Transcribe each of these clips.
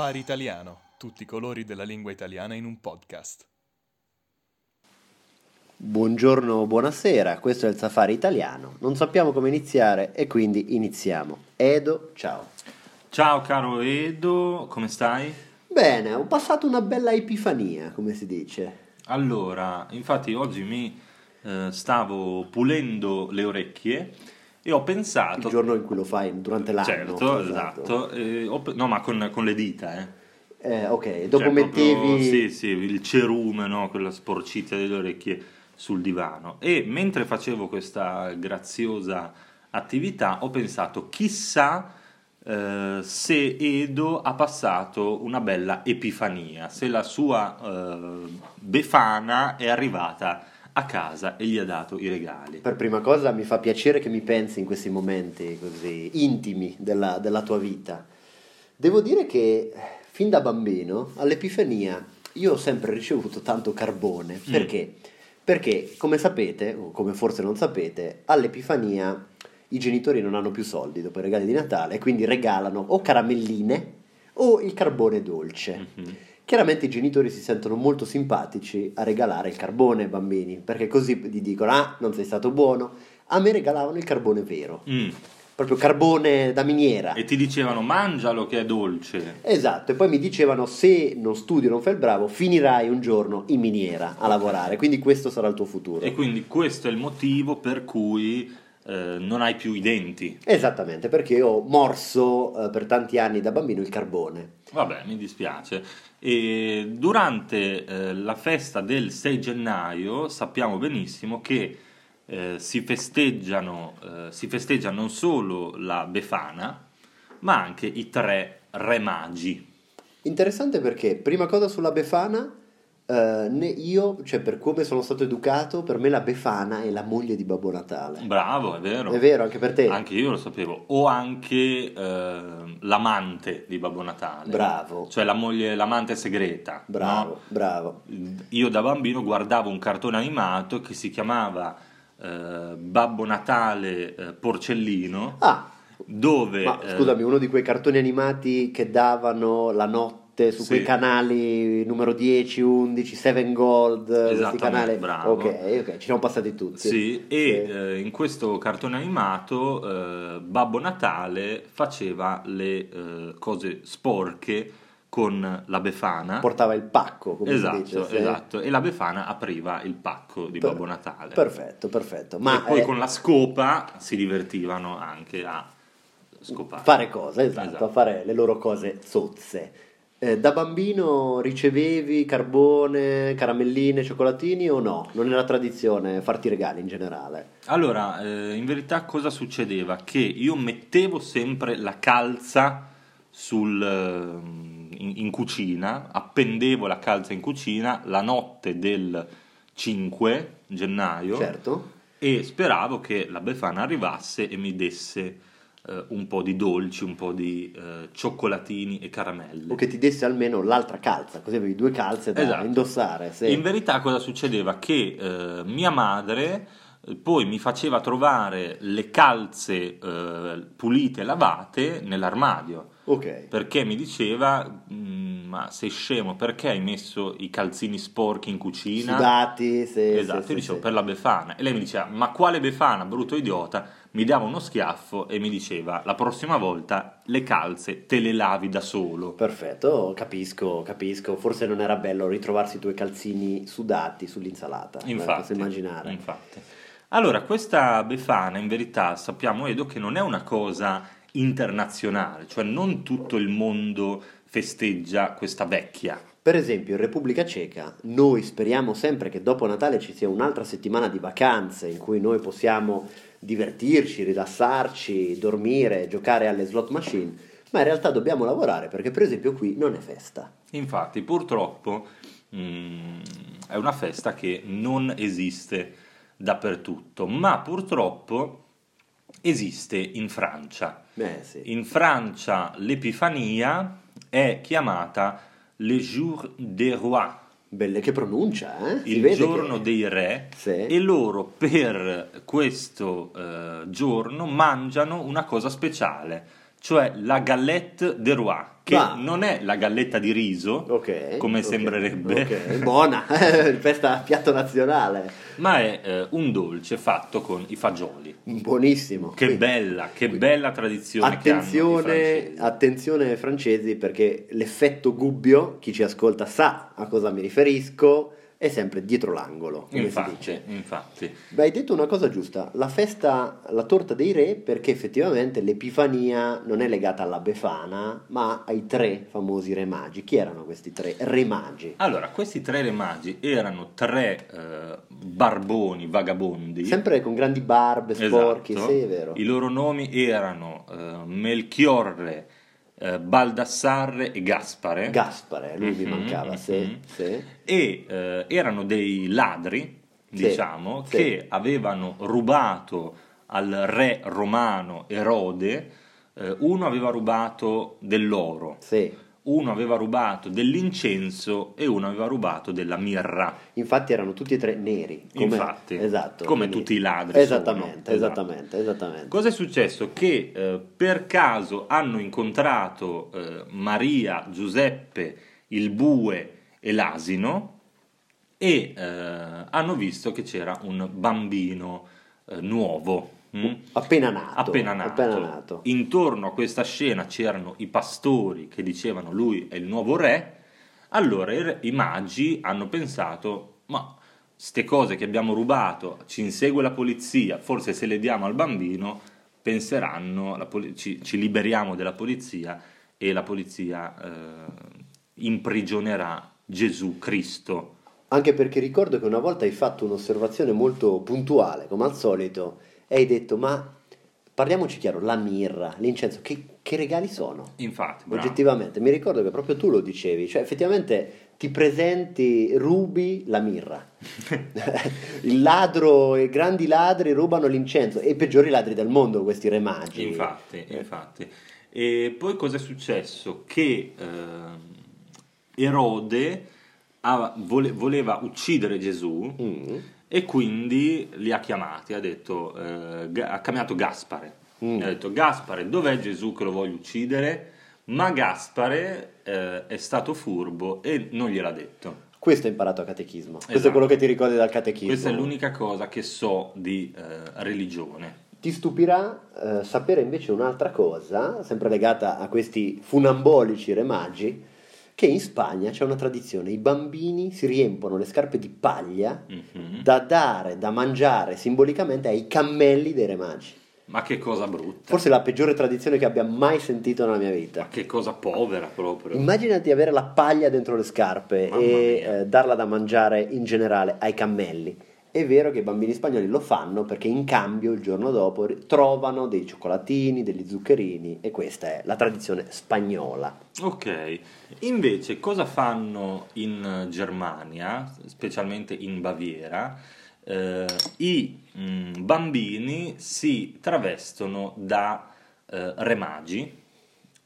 Safari Italiano, tutti i colori della lingua italiana in un podcast. Buongiorno, buonasera, questo è il Safari Italiano. Non sappiamo come iniziare e quindi iniziamo. Edo, ciao. Ciao caro Edo, come stai? Bene, ho passato una bella epifania, come si dice. Allora, infatti oggi mi eh, stavo pulendo le orecchie e ho pensato... Il giorno in cui lo fai, durante l'anno. Certo, esatto. eh, ho no, ma con, con le dita, eh. Eh, ok, dopo Cioè, mettevi... proprio- sì, sì, il cerume, no? quella sporcizia delle orecchie sul divano. E mentre facevo questa graziosa attività ho pensato, chissà eh, se Edo ha passato una bella epifania, se la sua eh, Befana è arrivata a casa e gli ha dato i regali. Per prima cosa mi fa piacere che mi pensi in questi momenti così intimi della, della tua vita. Devo dire che fin da bambino all'Epifania io ho sempre ricevuto tanto carbone. Mm. Perché? Perché, come sapete, o come forse non sapete, all'Epifania i genitori non hanno più soldi dopo i regali di Natale e quindi regalano o caramelline o il carbone dolce. Mhm. Chiaramente i genitori si sentono molto simpatici a regalare il carbone ai bambini, perché così gli dicono: Ah, non sei stato buono. A me regalavano il carbone vero, Mm. proprio carbone da miniera. E ti dicevano mangialo che è dolce. Esatto, e poi mi dicevano: Se non studi non fai il bravo, finirai un giorno in miniera a lavorare. Quindi questo sarà il tuo futuro. E quindi questo è il motivo per cui eh, non hai più i denti. Esattamente, perché ho morso eh, per tanti anni da bambino il carbone. Vabbè, mi dispiace. E durante eh, la festa del 6 gennaio sappiamo benissimo che eh, si, festeggiano, eh, si festeggia non solo la Befana, ma anche i tre re magi. Interessante perché, prima cosa sulla Befana, né io, cioè per come sono stato educato, per me la Befana è la moglie di Babbo Natale. Bravo, è vero. È vero, anche per te? Anche io lo sapevo. O anche eh, l'amante di Babbo Natale. Bravo. Cioè la moglie, l'amante segreta. Bravo, no? bravo. Io da bambino guardavo un cartone animato che si chiamava eh, Babbo Natale Porcellino, Ah, dove... ma scusami, uno di quei cartoni animati che davano la notte su Sì. quei canali numero 10, 11, 7 Gold, questi canali. bravo. Ok, ok, ci siamo passati tutti. Sì, e eh, in questo cartone animato eh, Babbo Natale faceva le eh, cose sporche con la Befana. Portava il pacco, come esatto, si dice. sì. esatto. E la Befana apriva il pacco di Per- Babbo Natale. Perfetto, perfetto. Ma e poi eh, con la scopa si divertivano anche a scopare. fare cose, esatto, Esatto. a fare le loro cose zozze. Eh, da bambino ricevevi carbone, caramelline, cioccolatini o no? Non era tradizione farti regali in generale. Allora, eh, in verità cosa succedeva? Che io mettevo sempre la calza sul, ehm, in, in cucina, appendevo la calza in cucina la notte del 5 gennaio Certo. e speravo che la Befana arrivasse e mi desse eh, un po' di dolci, un po' di eh, cioccolatini e caramelle. O che ti desse almeno l'altra calza, così avevi due calze da Esatto. indossare. sì. In verità cosa succedeva? Che eh, mia madre eh, poi mi faceva trovare le calze eh, pulite lavate nell'armadio Ok. perché mi diceva "Mm, ma sei scemo perché hai messo i calzini sporchi in cucina? Sudati, sì, esatto, sì, io dicevo sì. per la Befana e lei mi diceva ma quale Befana, brutto idiota mi dava uno schiaffo e mi diceva la prossima volta le calze te le lavi da solo Perfetto, capisco, capisco. Forse non era bello ritrovarsi i tuoi calzini sudati sull'insalata. eh, Infatti, posso immaginare. infatti. Allora, questa Befana in verità sappiamo Edo che non è una cosa internazionale, cioè non tutto il mondo festeggia questa vecchia. Per esempio, in Repubblica Ceca, noi speriamo sempre che dopo Natale ci sia un'altra settimana di vacanze in cui noi possiamo divertirci, rilassarci, dormire, giocare alle slot machine, ma in realtà dobbiamo lavorare perché, per esempio, qui non è festa. Infatti, purtroppo mm, è una festa che non esiste dappertutto, ma purtroppo esiste in Francia. Eh sì. In Francia l'Epifania è chiamata Le Jour des Rois, Belle che pronuncia, eh? Si il giorno che- dei re Sì. e loro per questo eh, giorno mangiano una cosa speciale, cioè la galette de roi, che Ah. non è la galletta di riso, Ok. come ok, sembrerebbe, ok. Buona, festa piatto nazionale. ma è eh, un dolce fatto con i fagioli. Buonissimo. Che Quindi, bella, che bella tradizione Attenzione, francesi. attenzione francesi perché l'effetto gubbio, chi ci ascolta sa a cosa mi riferisco, è sempre dietro l'angolo, Infatti, infatti. Beh, hai detto una cosa giusta, la festa, la torta dei re, perché effettivamente l'Epifania non è legata alla Befana, ma ai tre famosi re magi. Chi erano questi tre re magi? Allora, questi tre re magi erano tre eh, barboni vagabondi. Sempre con grandi barbe, sporchi, Esatto. sì, è vero. I loro nomi erano eh, Melchiorre, eh, Baldassarre e Gaspare. Gaspare, lui mi Mhm, mancava, sì, mhm. sì. e eh, erano dei ladri, Sì, diciamo, sì. che avevano rubato al re romano Erode, eh, uno aveva rubato dell'oro, Sì. Uno aveva rubato dell'incenso e uno aveva rubato della mirra. Infatti erano tutti e tre neri. Come, Infatti, esatto, come quindi- tutti i ladri Esattamente, sono, esattamente, esattamente. Cosa è successo? Che eh, per caso hanno incontrato eh, Maria, Giuseppe, il bue e l'asino e eh, hanno visto che c'era un bambino eh, nuovo. Mm? Appena nato. Appena nato. appena nato. Intorno a questa scena c'erano i pastori che dicevano lui è il nuovo re. Allora i, magi hanno pensato, ma ste cose che abbiamo rubato, ci insegue la polizia, forse se le diamo al bambino penseranno, la poli- ci, ci liberiamo della polizia e la polizia eh, imprigionerà Gesù Cristo. Anche perché ricordo che una volta hai fatto un'osservazione molto puntuale, come al solito, e hai detto, ma parliamoci chiaro, la mirra, l'incenso, che, che regali sono? Infatti, bravo. Oggettivamente, mi ricordo che proprio tu lo dicevi, cioè effettivamente ti presenti, rubi la mirra. Il ladro, i grandi ladri rubano l'incenso e i peggiori ladri del mondo questi re magi. Infatti, Eh. infatti. E poi cosa è successo? Che ehm, Erode ha- vole- voleva uccidere Gesù Mm. E quindi li ha chiamati, ha detto, eh, ha chiamato Gaspare. Mm. Ha detto Gaspare, dov'è Gesù che lo voglio uccidere? Ma Gaspare eh, è stato furbo e non gliel'ha detto. Questo hai imparato a catechismo. Questo è Esatto. quello che ti ricordi dal catechismo. Questa è l'unica cosa che so di eh, religione. Ti stupirà eh, sapere invece un'altra cosa, sempre legata a questi funambolici re magi, che in Spagna c'è una tradizione, i bambini si riempono le scarpe di paglia Mhm. da dare, da mangiare simbolicamente ai cammelli dei re magi. Ma che cosa brutta. Forse la peggiore tradizione che abbia mai sentito nella mia vita. Ma che cosa povera proprio. Immaginati avere la paglia dentro le scarpe Mamma e eh, darla da mangiare in generale ai cammelli. È vero che i bambini spagnoli lo fanno perché in cambio il giorno dopo trovano dei cioccolatini, degli zuccherini e questa è la tradizione spagnola. Ok, invece cosa fanno in Germania, specialmente in Baviera? Eh, I mm, bambini si travestono da eh, re magi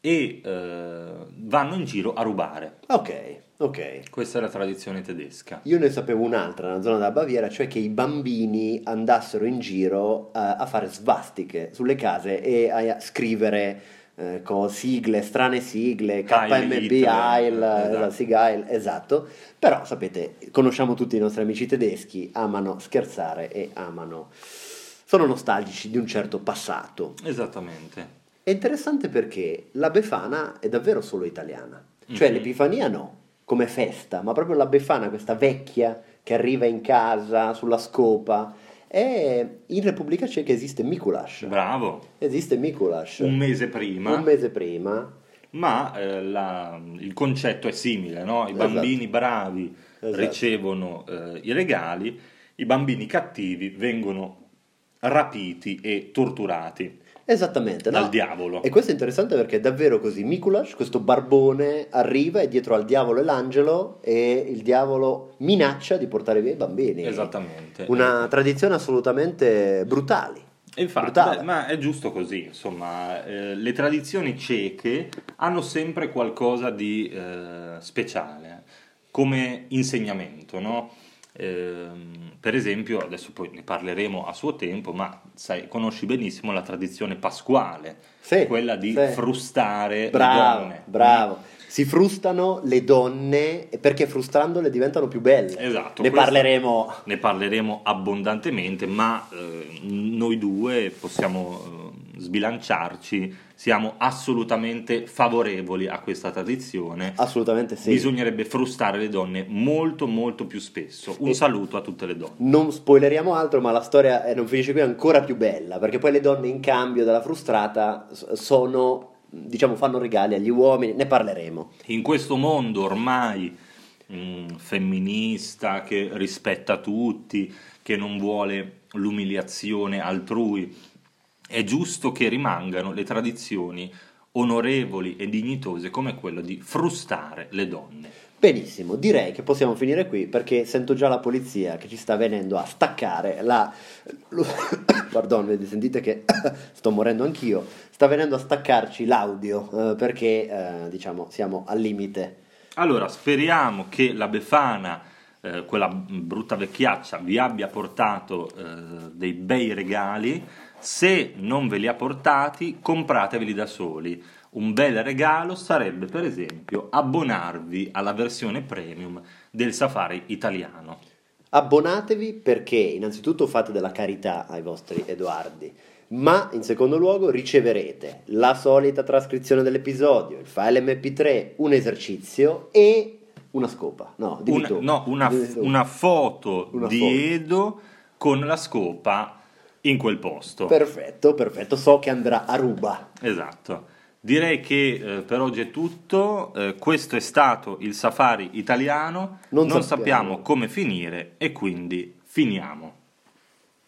e eh, vanno in giro a rubare. Ok, ok. Questa è la tradizione tedesca. Io ne sapevo un'altra nella zona della Baviera, cioè che i bambini andassero in giro eh, a fare svastiche sulle case e a scrivere eh, co- sigle, strane sigle, KMB, Heil, esatto. esatto. Sieg Heil, esatto. Però sapete, conosciamo tutti i nostri amici tedeschi, amano scherzare e amano... sono nostalgici di un certo passato. Esattamente. È interessante perché la Befana è davvero solo italiana, cioè Mhm. l'Epifania no, come festa, ma proprio la Befana, questa vecchia che arriva in casa sulla scopa, è in Repubblica Ceca esiste Mikulash, Bravo. esiste Mikulash, Un mese prima. un mese prima, Ma eh, la- il concetto è simile, no? I Esatto. bambini bravi Esatto. ricevono eh, i regali, i bambini cattivi vengono rapiti e torturati esattamente, dal no? diavolo. E questo è interessante perché è davvero così, Mikulash, questo barbone, arriva e dietro al diavolo e l'angelo e il diavolo minaccia di portare via i bambini. Esattamente. Una tradizione assolutamente brutale. Infatti, beh, ma è giusto così, insomma, eh, le tradizioni ceche hanno sempre qualcosa di eh, speciale come insegnamento, no? Ehm, per esempio, adesso poi ne parleremo a suo tempo, ma sai, conosci benissimo la tradizione pasquale, Sì, quella di sì. frustare Bravo, le donne. bravo. Si frustano le donne perché frustrandole diventano più belle. Esatto, Ne parleremo. Ne parleremo abbondantemente, ma eh, noi due possiamo sbilanciarci, siamo assolutamente favorevoli a questa tradizione. Assolutamente sì. Bisognerebbe frustare le donne molto molto più spesso. Un E- saluto a tutte le donne. Non spoileriamo altro, ma la storia eh, non finisce qui, è ancora più bella, perché poi le donne in cambio della frustrata sono, diciamo, fanno regali agli uomini, ne parleremo. In questo mondo ormai mm, femminista che rispetta tutti, che non vuole l'umiliazione altrui, è giusto che rimangano le tradizioni onorevoli e dignitose come quello di frustare le donne. Benissimo, direi che possiamo finire qui perché sento già la polizia che ci sta venendo a staccare la... Pardon, vedi, sentite che sto morendo anch'io, sta venendo a staccarci l'audio eh, perché eh, diciamo siamo al limite. Allora, speriamo che la Befana, eh, quella brutta vecchiaccia, vi abbia portato eh, dei bei regali. Se non ve li ha portati, comprateveli da soli. Un bel regalo sarebbe, per esempio, abbonarvi alla versione premium del Safari italiano. Abbonatevi perché innanzitutto fate della carità ai vostri Edoardi, ma in secondo luogo riceverete la solita trascrizione dell'episodio, il file MP3, un esercizio e una scopa. No, dimmi Una, no, una, tu. una foto Una di foto. Edo con la scopa in quel posto. Perfetto, perfetto, so che andrà a ruba. Esatto. Direi che eh, per oggi è tutto. Eh, questo è stato il safari italiano. Non non sappiamo. sappiamo come finire e quindi finiamo.